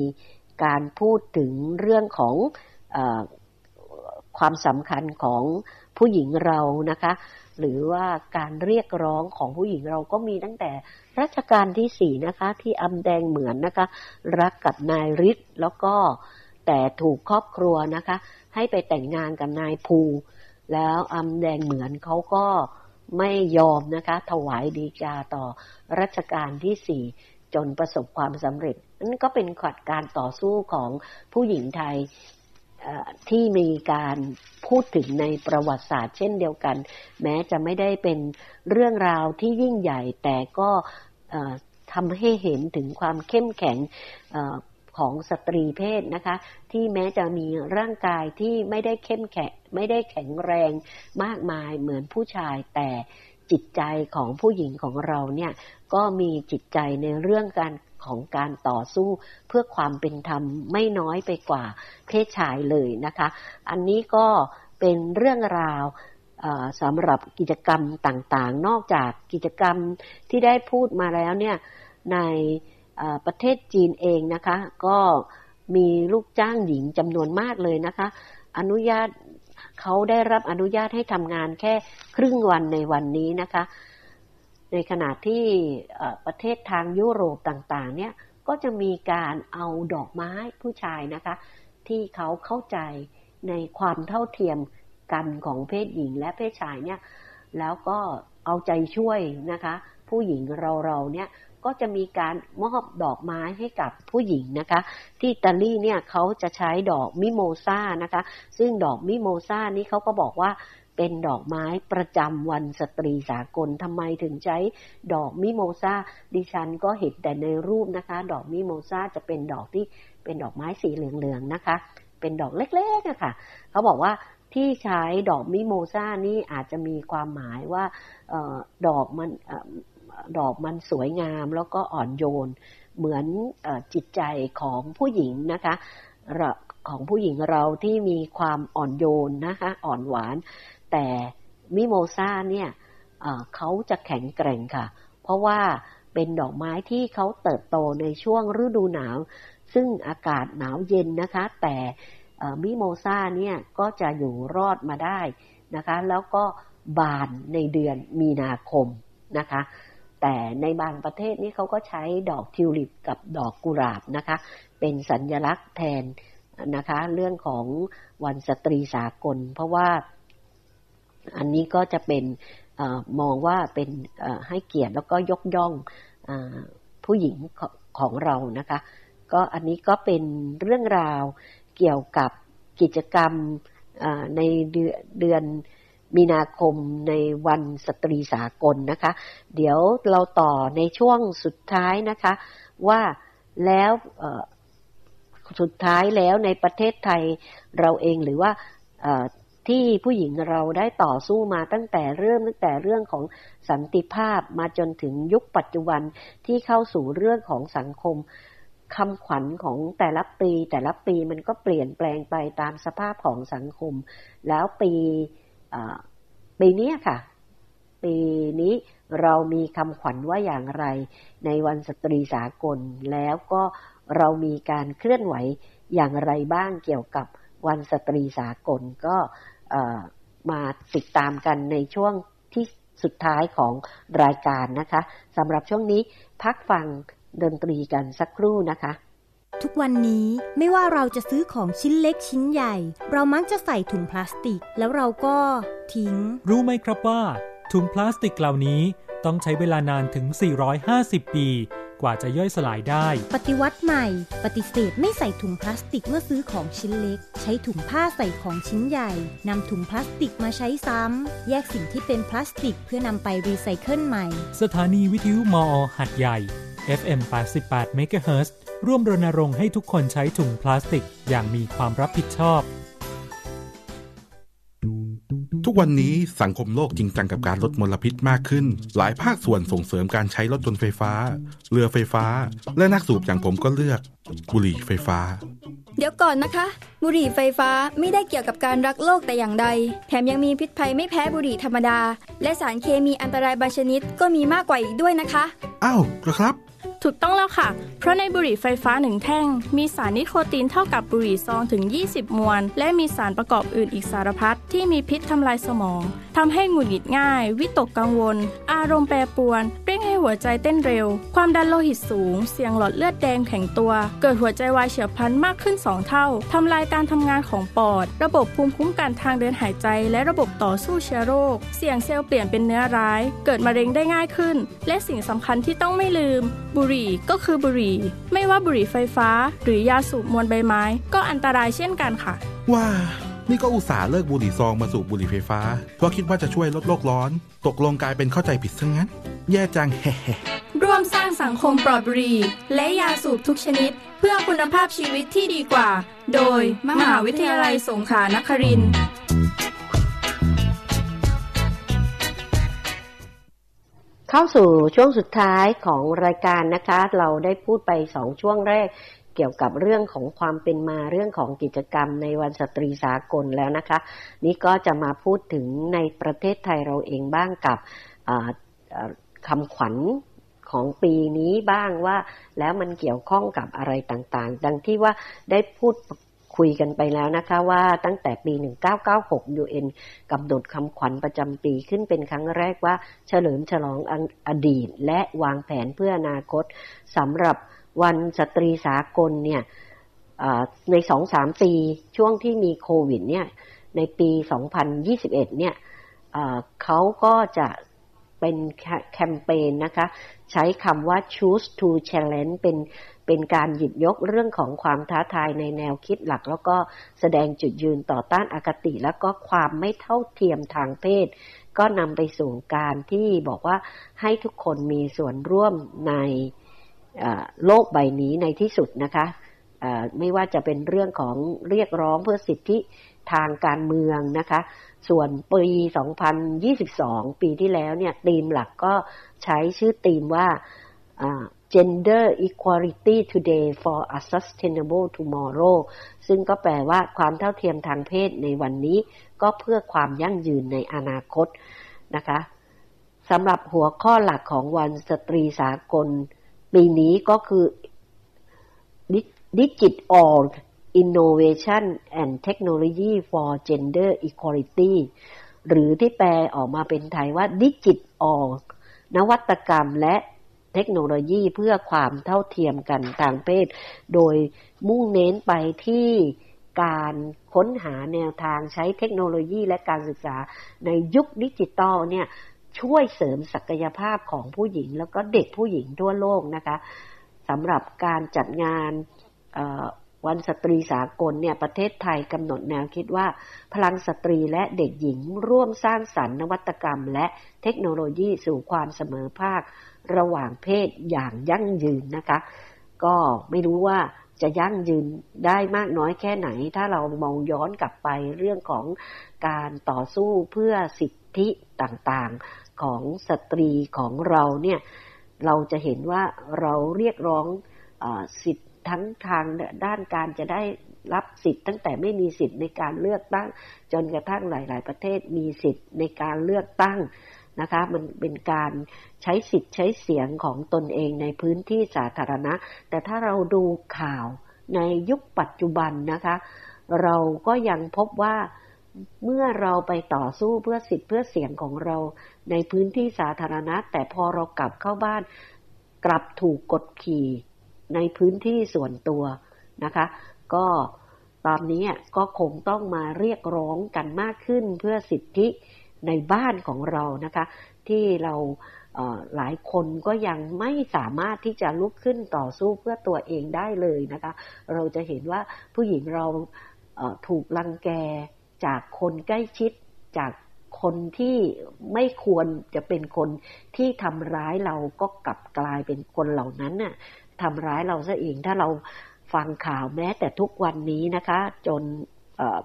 การพูดถึงเรื่องของอความสำคัญของผู้หญิงเรานะคะ หรือว่าการเรียกร้องของผู้หญิงเราก็มีตั้งแต่รัชกาลที่สี่นะคะ ที่อำแดงเหมือนนะคะ รักกับนายฤทธิ์แล้วก็แต่ถูกครอบครัวนะคะ ให้ไปแต่งงานกับนายภู แล้วอำแดงเหมือนเขาก็ไม่ยอมนะคะ ถวายดีกาต่อรัชกาลที่สี่จนประสบความสำเร็จนั่นก็เป็นขัดการต่อสู้ของผู้หญิงไทย ที่มีการพูดถึงในประวัติศาสตร์เช่นเดียวกัน แม้จะไม่ได้เป็นเรื่องราวที่ยิ่งใหญ่ แต่ก็ทำให้เห็นถึงความเข้มแข็งของสตรีเพศนะคะ ที่แม้จะมีร่างกายที่ไม่ได้เข้มแข็งไม่ได้แข็งแรงมากมายเหมือนผู้ชายแต่ จิตใจของผู้หญิงของเราเนี่ยก็มีจิตใจในเรื่องการของการต่อสู้เพื่อความเป็นธรรมไม่น้อยไปกว่าเพศชายเลยนะคะ อันนี้ก็เป็นเรื่องราวสำหรับกิจกรรมต่างๆ นอกจากกิจกรรมที่ได้พูดมาแล้วเนี่ยในประเทศจีนเองนะคะ ก็มีลูกจ้างหญิงจำนวนมากเลยนะคะ อนุญาต เขาได้รับอนุญาตให้ทำงานแค่ครึ่งวันในวันนี้นะคะ ในขณะที่ประเทศทางยุโรปต่างๆ เนี่ยก็จะมีการเอาดอกไม้ผู้ชายนะคะ ที่เขาเข้าใจในความเท่าเทียมกันของเพศหญิงและเพศชายเนี่ยแล้วก็เอาใจช่วยนะคะ ผู้หญิงเราๆเนี่ย ก็จะมีการมอบดอกไม้ให้กับผู้หญิงนะคะ ที่อิตาลีเนี่ยเขาจะใช้ดอกมิโมซานะคะ ซึ่งดอกมิโมซานี้เขาก็บอกว่าเป็นดอกไม้ประจำวันสตรีสากลทำไมถึงใช้ดอกมิโมซาดิฉันก็เห็นแต่ในรูปนะคะ ดอกมิโมซาจะเป็นดอกที่เป็นดอกไม้สีเหลืองๆนะคะ เป็นดอกเล็กๆนะค่ะเขาบอกว่าที่ใช้ดอกมิโมซานี่อาจจะมีความหมายว่าออดอกมัน ดอกมันสวยงามแล้วก็อ่อนโยน เหมือนอจิตใจของผู้หญิงนะคะของผู้หญิงเราที่มีความอ่อนโยนนะคะอ่อนหวาน แต่มิโมซาเนี่ยเขาจะแข็งแกร่งค่ะ เพราะว่าเป็นดอกไม้ที่เขาเติบโตในช่วงฤดูหนาว ซึ่งอากาศหนาวเย็นนะคะ แต่มิโมซาเนี่ยก็จะอยู่รอดมาได้นะคะ แล้วก็บานในเดือนมีนาคมนะคะ แต่ในบางประเทศนี่เขาก็ใช้ดอกทิวลิปกับดอกกุหลาบนะคะ เป็นสัญญลักษณ์แทนนะคะ เรื่องของวันสตรีสากล เพราะว่าอันนี้ก็จะเป็นอมองว่าเป็นให้เกียรติแล้วก็ยกย่องอผู้หญิงของเรานะคะ ก็อันนี้ก็เป็นเรื่องราวเกี่ยวกับกิจกรรมในเดือน มีนาคมในวันสตรีสากลนะคะ เดี๋ยวเราต่อในช่วงสุดท้ายนะคะ ว่าแล้วสุดท้ายแล้วในประเทศไทยเราเองหรือว่าที่ผู้หญิงเราได้ต่อสู้มาตั้งแต่เริ่มตั้งแต่เรื่องของสันติภาพมาจนถึงยุคปัจจุบันที่เข้าสู่เรื่องของสังคมคำขวัญของแต่ละปี แต่ละปีมันก็เปลี่ยนแปลงไปตามสภาพของสังคม แล้วปี ปีนี้ค่ะ ปีนี้เรามีคำขวัญว่าอย่างไร ในวันสตรีสากล แล้วก็เรามีการเคลื่อนไหวอย่างไรบ้างเกี่ยวกับวันสตรีสากลก็มาติดตามกันในช่วงที่สุดท้ายของรายการนะคะสำหรับช่วงนี้พักฟังดนตรีกันสักครู่นะคะ ทุกวันนี้ไม่ว่าเราจะซื้อของชิ้นเล็กชิ้นใหญ่ เรามักจะใส่ถุงพลาสติก แล้วเราก็ทิ้ง รู้ไหมครับว่า ถุงพลาสติกเหล่านี้ต้องใช้เวลานานถึง 450 ปี กว่าจะย่อยสลายได้ ปฏิวัติใหม่ ปฏิเสธไม่ใส่ถุงพลาสติกเมื่อซื้อของชิ้นเล็ก ใช้ถุงผ้าใส่ของชิ้นใหญ่นำถุงพลาสติกมาใช้ซ้ำ แยกสิ่งที่เป็นพลาสติกเพื่อนำไปรีไซเคิลใหม่ สถานีวิทยุมอหัดใหญ่ FM 88 MHz ร่วมรณรงค์ให้ทุกคนใช้ถุงพลาสติกอย่างมีความรับผิดชอบ ทุกวันนี้สังคมโลกจริงจังกับการลดมลพิษมากขึ้น หลายภาคส่วนส่งเสริมการใช้รถยนต์ไฟฟ้า เรือไฟฟ้า และนักสูบอย่างผมก็เลือก บุหรี่ไฟฟ้า เดี๋ยวก่อนนะคะ บุหรี่ไฟฟ้าไม่ได้เกี่ยวกับการรักโลกแต่อย่างใด แถมยังมีพิษภัยไม่แพ้บุหรี่ธรรมดา และสารเคมีอันตรายบางชนิดก็มีมากกว่าอีกด้วยนะคะ อ้าวกระครับ ถูกต้องแล้วค่ะ เพราะในบุหรี่ไฟฟ้าหนึ่งแท่ง มีสารนิโคตินเท่ากับบุหรี่ซองถึง 20 มวลและมีสารประกอบอื่นอีกสารพัดที่มีพิษทำลายสมองทำให้หงุดหงิดง่าย วิตกกังวล อารมณ์แปรปรวน งให้หัวใจเต้นเร็ว ความดันโลหิตสูง เสี่ยงหลอดเลือดแดงแข็งตัว เกิดหัวใจวายเฉียบพลันมากขึ้น 2 เท่า ทำลายการทำงานของปอด ระบบภูมิคุ้มกันทางเดินหายใจ และระบบต่อสู้เชื้อโรค เสี่ยงเซลล์เปลี่ยนเป็นเนื้อร้าย เกิดมะเร็งได้ง่ายขึ้น และสิ่งสำคัญที่ต้องไม่ลืม บุหรี่ก็คือบุหรี่ ไม่ว่าบุหรี่ไฟฟ้า หรือยาสูบมวลใบไม้ ก็อันตรายเช่นกันค่ะ ว้า นี่ก็อุตส่าห์เลิกบุหรี่ซองมาสูบบุหรี่ไฟฟ้า เพราะคิดว่าจะช่วยลดโลกร้อน ตกลงกลายเป็นเข้าใจผิดซะงั้น แย่จังแฮ่ร่วมสร้างสังคมปลอดบุหรี่และยาสูบทุกชนิด เพื่อคุณภาพชีวิตที่ดีกว่า โดยมหาวิทยาลัยสงขลานครินทร์เข้าสู่ช่วงสุดท้ายของรายการนะคะ เราได้พูดไปสองช่วงแรก เกี่ยวกับเรื่องของความเป็นมาเรื่องของกิจกรรมในวันสตรีสากลแล้วนะคะ นี่ก็จะมาพูดถึงในประเทศไทยเราเองบ้างกับคำขวัญของปีนี้บ้างว่า แล้วมันเกี่ยวข้องกับอะไรต่างๆ ดังที่ว่าได้พูดคุยกันไปแล้วนะคะว่าตั้งแต่ปี 1996 UN กำหนดคำขวัญประจำปีขึ้นเป็นครั้งแรกว่า เฉลิมฉลองอดีต และวางแผนเพื่ออนาคตสำหรับ วันสตรีสากลเนี่ยในสองสามปีช่วงที่มีโควิดเนี่ยในปี 2021 เนี่ยเขาก็จะเป็นแคมเปญนะคะ ใช้คำว่า choose to challenge เป็นเป็นการหยิบยกเรื่องของความท้าทายในแนวคิดหลัก แล้วก็แสดงจุดยืนต่อต้านอคติ แล้วก็ความไม่เท่าเทียมทางเพศ ก็นำไปสู่การที่บอกว่าให้ทุกคนมีส่วนร่วมใน โลกใบนี้ในที่สุดนะคะไม่ว่าจะเป็นเรื่องของเรียกร้องเพื่อสิทธิทางการเมืองนะคะ ส่วนปี 2022 ปีที่แล้วเนี่ยธีมหลักก็ใช้ชื่อธีมว่า Gender Equality Today for a Sustainable Tomorrow ซึ่งก็แปลว่าความเท่าเทียมทางเพศในวันนี้ก็เพื่อความยั่งยืนในอนาคตนะคะสำหรับหัวข้อหลักของวันสตรีสากล ปีนี้ก็คือ Digital Innovation and Technology for Gender Equality หรือที่แปลออกมาเป็นไทยว่า Digital นวัตกรรมและเทคโนโลยีเพื่อความเท่าเทียมกันทางเพศ โดยมุ่งเน้นไปที่การค้นหาแนวทางใช้เทคโนโลยีและการศึกษาในยุคดิจิตอลเนี่ย ช่วยเสริมศักยภาพของผู้หญิง แล้วก็เด็กผู้หญิงทั่วโลกนะคะสำหรับการจัดงานวันสตรีสากลเนี่ยประเทศไทยกำหนดแนวคิดว่า พลังสตรีและเด็กหญิงร่วมสร้างสรรค์นวัตกรรม และเทคโนโลยีสู่ความเสมอภาคระหว่างเพศอย่างยั่งยืนนะคะ ก็ไม่รู้ว่าจะยั่งยืนได้มากน้อยแค่ไหน ถ้าเรามองย้อนกลับไปเรื่องของการต่อสู้เพื่อสิทธิต่าง ของสตรีของเราเนี่ยเราจะเห็นว่าเราเรียกร้องอสิทธิทั้งทางด้านการจะได้รับสิทธิ์ตั้งแต่ไม่มีสิทธิ์ในการเลือกตั้ง จนกระทั่งหลาย ๆ ประเทศมีสิทธิ์ในการเลือกตั้งนะคะมันเป็นการใช้สิทธิ์ใช้เสียงของตนเองในพื้นที่สาธารณะ แต่ถ้าเราดูข่าวในยุคปัจจุบันนะคะ เราก็ยังพบว่าเมื่อเราไปต่อสู้เพื่อสิทธิ์เพื่อเสียงของเรา ในพื้นที่สาธารณะ แต่พอเรากลับเข้าบ้าน กลับถูกกดขี่ในพื้นที่ส่วนตัวนะคะ ก็ตอนนี้ก็คงต้องมาเรียกร้องกันมากขึ้นเพื่อสิทธิในบ้านของเรานะคะ ที่เราหลายคนก็ยังไม่สามารถที่จะลุกขึ้นต่อสู้เพื่อตัวเองได้เลยนะคะ เราจะเห็นว่าผู้หญิงเราถูกลังแกจากคนใกล้ชิดจาก คนที่ไม่ควรจะเป็นคนที่ทำร้ายเราก็กลับกลายเป็นคนเหล่านั้นน่ะทำร้ายเราซะเองถ้าเราฟังข่าวแม้แต่ทุกวันนี้นะคะ จน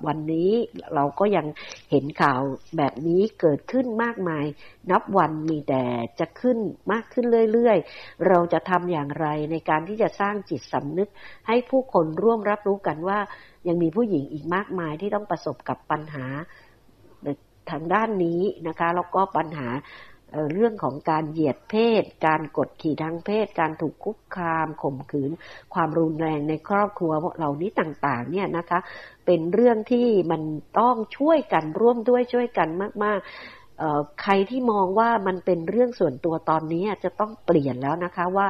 วันนี้เราก็ยังเห็นข่าวแบบนี้เกิดขึ้นมากมาย นับวันมีแต่จะขึ้นมากขึ้นเรื่อยๆ เราจะทำอย่างไรในการที่จะสร้างจิตสำนึก ให้ผู้คนร่วมรับรู้กันว่ายังมีผู้หญิงอีกมากมายที่ต้องประสบกับปัญหา ทางด้านนี้นะคะแล้วก็ปัญหาเรื่องของการเหยียดเพศ การกดขี่ทางเพศ การถูกคุกคามข่มขืน ความรุนแรงในครอบครัวเหล่านี้ต่างๆ เนี่ยนะคะ เป็นเรื่องที่มันต้องช่วยกันร่วมด้วยช่วยกันมาก ๆ ใครที่มองว่ามันเป็นเรื่องส่วนตัวตอนนี้จะต้องเปลี่ยนแล้วนะคะว่า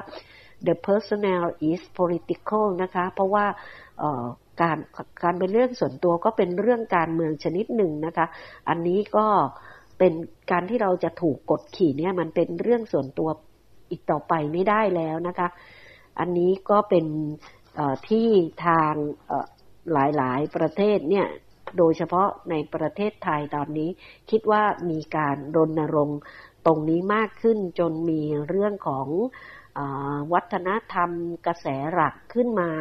the personal is political นะคะ เพราะว่า การการเป็นเรื่องส่วนตัวก็เป็นเรื่องการเมืองชนิดหนึ่งนะคะ อันนี้ก็เป็นการที่เราจะถูกกดขี่เนี่ยมันเป็นเรื่องส่วนตัวอีกต่อไปไม่ได้แล้วนะคะ อันนี้ก็เป็นที่ทางหลายๆประเทศเนี่ยโดยเฉพาะในประเทศไทยตอนนี้ คิดว่ามีการรณรงค์ตรงนี้มากขึ้นจนมีเรื่องของ วัฒนธรรมกระแสหลักขึ้นมา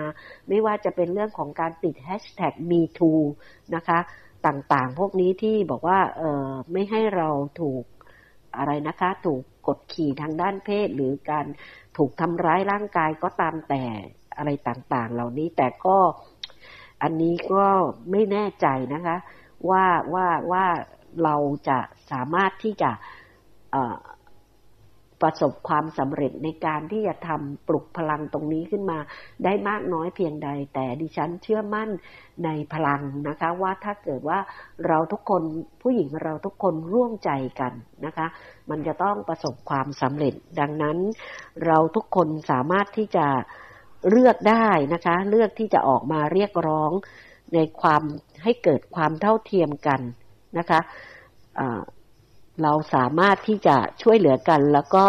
ไม่ว่าจะเป็นเรื่องของการติดแฮชแท็ก MeToo นะคะ ต่างๆ พวกนี้ที่บอกว่าไม่ให้เราถูกอะไรนะคะ ถูกกดขี่ทางด้านเพศ หรือการถูกทำร้ายร่างกายก็ตามแต่อะไรต่างๆ เหล่านี้แต่ก็อันนี้ก็ไม่แน่ใจนะคะ ว่าว่าว่าเราจะสามารถที่จะ ประสบความสำเร็จในการที่จะทำปลุกพลังตรงนี้ขึ้นมา ได้มากน้อยเพียงใด แต่ดิฉันเชื่อมั่นในพลังนะคะ ว่าถ้าเกิดว่าเราทุกคนผู้หญิงเราทุกคนร่วมใจกันนะคะ มันจะต้องประสบความสำเร็จ ดังนั้น เราทุกคนสามารถที่จะเลือกได้นะคะ เลือกที่จะออกมาเรียกร้องในความให้เกิดความเท่าเทียมกันนะคะะ เราสามารถที่จะช่วยเหลือกัน แล้วก็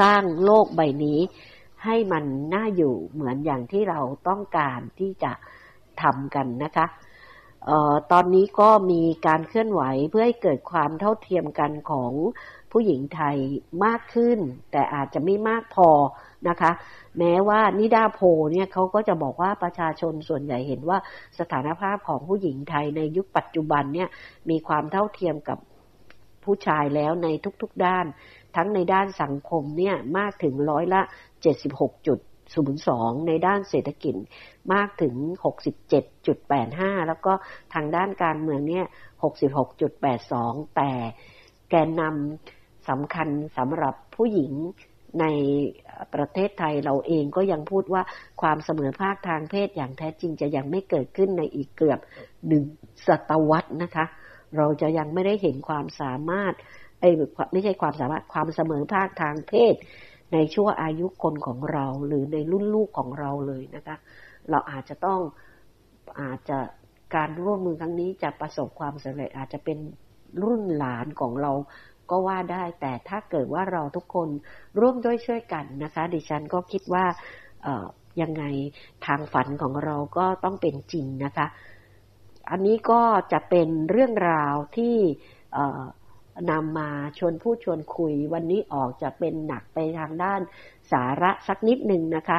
สร้างโลกใบนี้ ให้มันน่าอยู่เหมือนอย่างที่เราต้องการที่จะทำกันนะคะออตอนนี้ก็มีการเคลื่อนไหวเพื่อให้เกิดความเท่าเทียมกันของผู้หญิงไทยมากขึ้น แต่อาจจะไม่มากพอนะคะ แม้ว่านิดาโพเนี่ยเขาก็จะบอกว่าประชาชนส่วนใหญ่เห็นว่าสถานภาพของผู้หญิงไทยในยุคปัจจุบันเนี่ยมีความเท่าเทียมกับ ผู้ชายแล้วในทุกๆด้าน ทั้งในด้านสังคมเนี่ยมากถึงร้อยละ 76จุด02 ในด้านเศรษฐกิจมากถึง 67.85 แล้วก็ทางด้านการเมืองเนี่ย66.82 แต่แกนนำสำคัญสำหรับผู้หญิงในประเทศไทยเราเองก็ยังพูดว่าความเสมอภาคทางเพศอย่างแท้จริงจะยังไม่เกิดขึ้นในอีกเกือบหนึ่งศตวรรษนะคะ เราจะยังไม่ได้เห็นความสามารถไม่ใช่ความสามารถความเสมอภาคทางเพศ ในช่วงอายุคนของเราหรือในรุ่นลูกของเราเลยนะคะ เราอาจจะต้องอาจจะการร่วมมือครั้งนี้จะประสบความสำเร็จอาจจะเป็นรุ่นหลานของเราก็ว่าได้แต่ถ้าเกิดว่าเราทุกคนร่วมด้วยช่วยกันนะคะ ดิฉันก็คิดว่ายังไงทางฝันของเราก็ต้องเป็นจริงนะคะ อันนี้ก็จะเป็นเรื่องราวที่นำมาชวนพูดชวนคุย วันนี้ออกจะเป็นหนักไปทางด้านสาระสักนิดหนึ่งนะคะ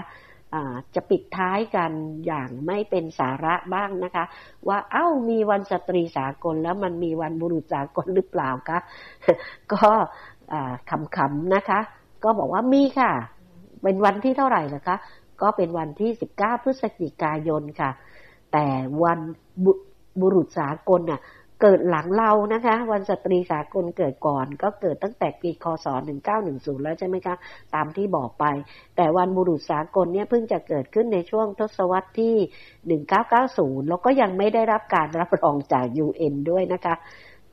จะปิดท้ายกันอย่างไม่เป็นสาระบ้างนะคะ ว่าเอ้ามีวันสตรีสากลแล้วมันมีวันบุรุษสากลหรือเปล่าคะก็คำๆนะคะ ก็บอกว่ามีค่ะ เป็นวันที่เท่าไหร่ล่ะคะ ก็เป็นวันที่ 19 พฤศจิกายนค่ะ แต่วัน บุรุษสากลน่ะเกิดหลังเรานะคะ วันสตรีสากลเกิดก่อน ก็เกิดตั้งแต่ปีคศ 1910 แล้วใช่ไหมคะ ตามที่บอกไป แต่วันบุรุษสากลเนี่ยเพิ่งจะเกิดขึ้นในช่วงทศวรรษที่ 1990 แล้วก็ยังไม่ได้รับการรับรองจาก UN ด้วยนะคะ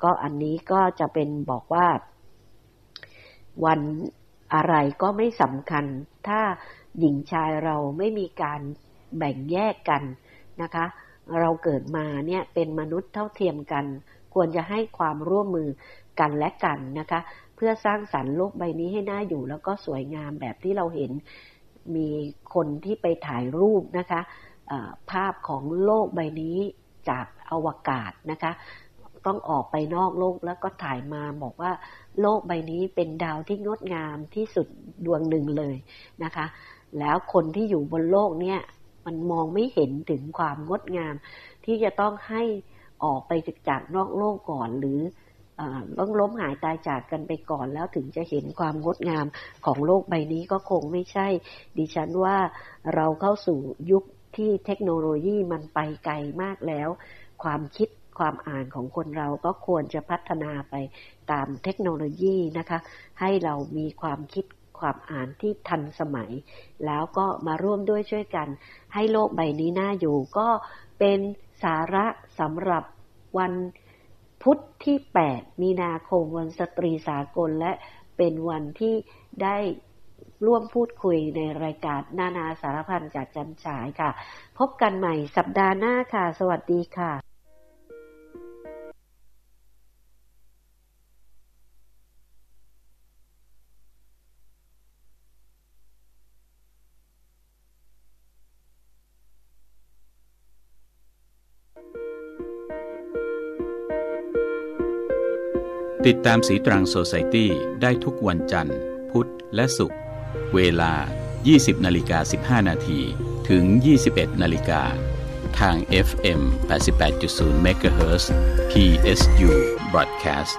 ก็อันนี้ก็จะเป็นบอกว่า วันอะไรก็ไม่สำคัญ ถ้าหญิงชายเราไม่มีการแบ่งแยกกันนะคะ เราเกิดมาเนี่ยเป็นมนุษย์เท่าเทียมกัน ควรจะให้ความร่วมมือกันและกันนะคะ เพื่อสร้างสรรค์โลกใบนี้ให้น่าอยู่แล้วก็สวยงามแบบที่เราเห็นมีคนที่ไปถ่ายรูปนะคะภาพของโลกใบนี้จากอวกาศนะคะ ต้องออกไปนอกโลกแล้วก็ถ่ายมาบอกว่าโลกใบนี้เป็นดาวที่งดงามที่สุดดวงหนึ่งเลยนะคะ แล้วคนที่อยู่บนโลกเนี่ย มันมองไม่เห็นถึงความงดงาม ที่จะต้องให้ออกไปจากนอกโลกก่อนหรือต้องล้มหายตายจากกันไปก่อนแล้วถึงจะเห็นความงดงามของโลกใบนี้ก็คงไม่ใช่ ดิฉันว่าเราเข้าสู่ยุคที่เทคโนโลยีมันไปไกลมากแล้ว ความคิดความอ่านของคนเราก็ควรจะพัฒนาไปตามเทคโนโลยีนะคะ ให้เรามีความคิด ความอ่านที่ทันสมัย แล้วก็มาร่วมด้วยช่วยกัน ให้โลกใบนี้น่าอยู่ ก็เป็นสาระสำหรับวันพุธที่ 8 มีนาคมวันสตรีสากลและเป็นวันที่ได้ร่วมพูดคุยในรายการนานาสารพันจากจันฉายค่ะ พบกันใหม่สัปดาห์หน้าค่ะ สวัสดีค่ะ ติดตามสีตรังโซไซตี้ได้ทุกวันจันทร์ พุธและศุกร์เวลา 20นาฬิกา15 นาทีถึง 21นาฬิกาทาง FM 88.0 MHz PSU Broadcast